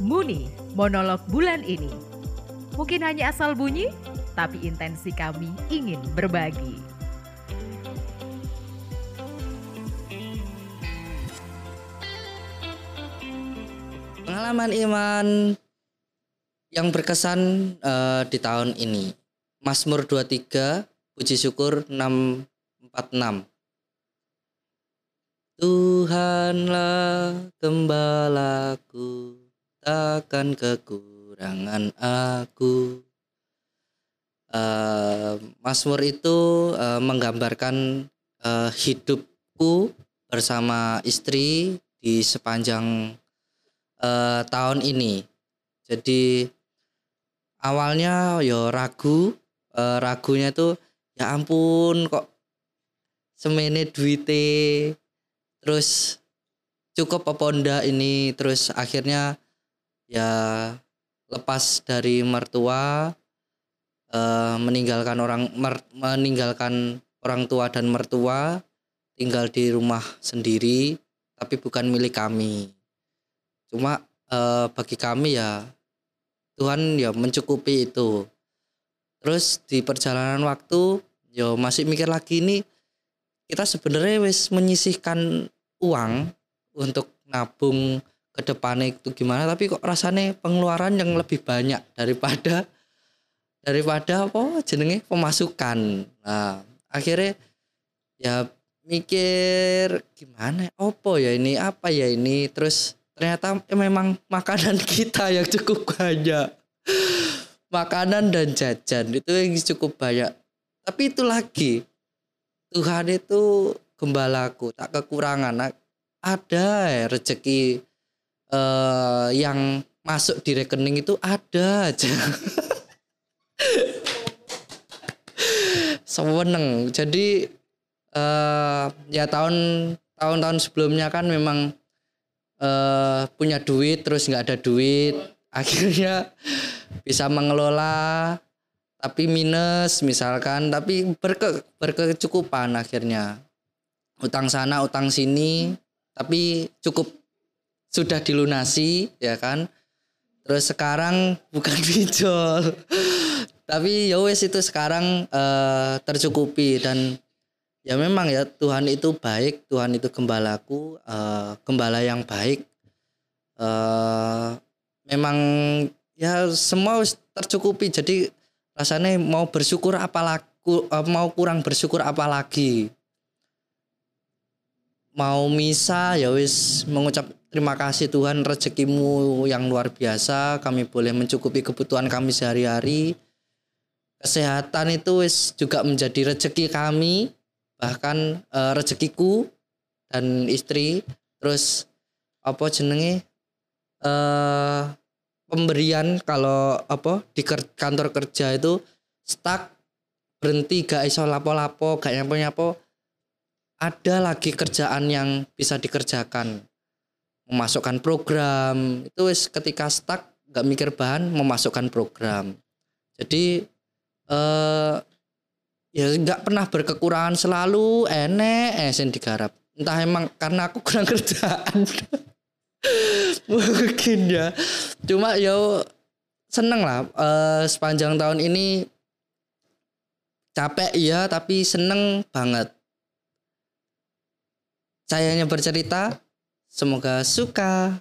Muni, monolog bulan ini. Mungkin hanya asal bunyi, tapi intensi kami ingin berbagi. Pengalaman iman yang berkesan uh, di tahun ini. Mazmur 23, puji syukur 646. Tuhanlah gembalaku, takkan kekurangan aku. Uh, Mazmur itu uh, menggambarkan uh, hidupku bersama istri di sepanjang uh, tahun ini. Jadi awalnya yo ragu, uh, ragunya itu ya ampun kok semene duite terus cukup apa ini terus akhirnya ya lepas dari mertua uh, meninggalkan orang mer, meninggalkan orang tua dan mertua tinggal di rumah sendiri tapi bukan milik kami. Cuma uh, bagi kami ya Tuhan ya mencukupi itu. Terus di perjalanan waktu ya masih mikir lagi ini kita sebenarnya wis menyisihkan uang untuk nabung ke depannya itu gimana tapi kok rasanya pengeluaran yang lebih banyak daripada daripada apa jenenge? Pemasukan. Nah akhirnya ya mikir gimana? Opo ya ini? Apa ya ini? Terus ternyata ya memang makanan kita yang cukup banyak. Makanan dan jajan itu yang cukup banyak. Tapi itu lagi Tuhan itu gembalaku tak kekurangan. Ada rezeki uh, yang masuk di rekening itu ada aja. Seneng jadi uh, ya tahun tahun-tahun sebelumnya kan memang uh, punya duit terus nggak ada duit. Akhirnya bisa mengelola tapi minus misalkan. Tapi berke, berkecukupan akhirnya. Utang sana utang sini tapi cukup sudah dilunasi ya kan? Terus sekarang bukan pinjol. Tapi ya wes itu sekarang uh, tercukupi dan ya memang ya Tuhan itu baik Tuhan itu gembalaku uh, gembala yang baik. Uh, memang ya semua tercukupi jadi rasanya mau bersyukur apalagi mau kurang bersyukur apalagi mau misa ya wis mengucap terima kasih Tuhan rezekimu yang luar biasa. Kami boleh mencukupi kebutuhan kami sehari-hari. Kesehatan itu wis juga menjadi rezeki kami bahkan uh, rezekiku dan istri. Terus apa jenenge? Uh, pemberian kalau apa di kantor kerja itu stuck berhenti gak iso lapo-lapo gak nyapa-nyapa ada lagi kerjaan yang bisa dikerjakan. Memasukkan program. Itu wis ketika stuck gak mikir bahan memasukkan program. Jadi eh ya nggak pernah berkekurangan selalu enek esen digarap. Entah emang karena aku kurang kerjaan. Mungkin ya. Cuma yo seneng lah uh, sepanjang tahun ini. Capek iya tapi seneng banget saya hanya bercerita semoga suka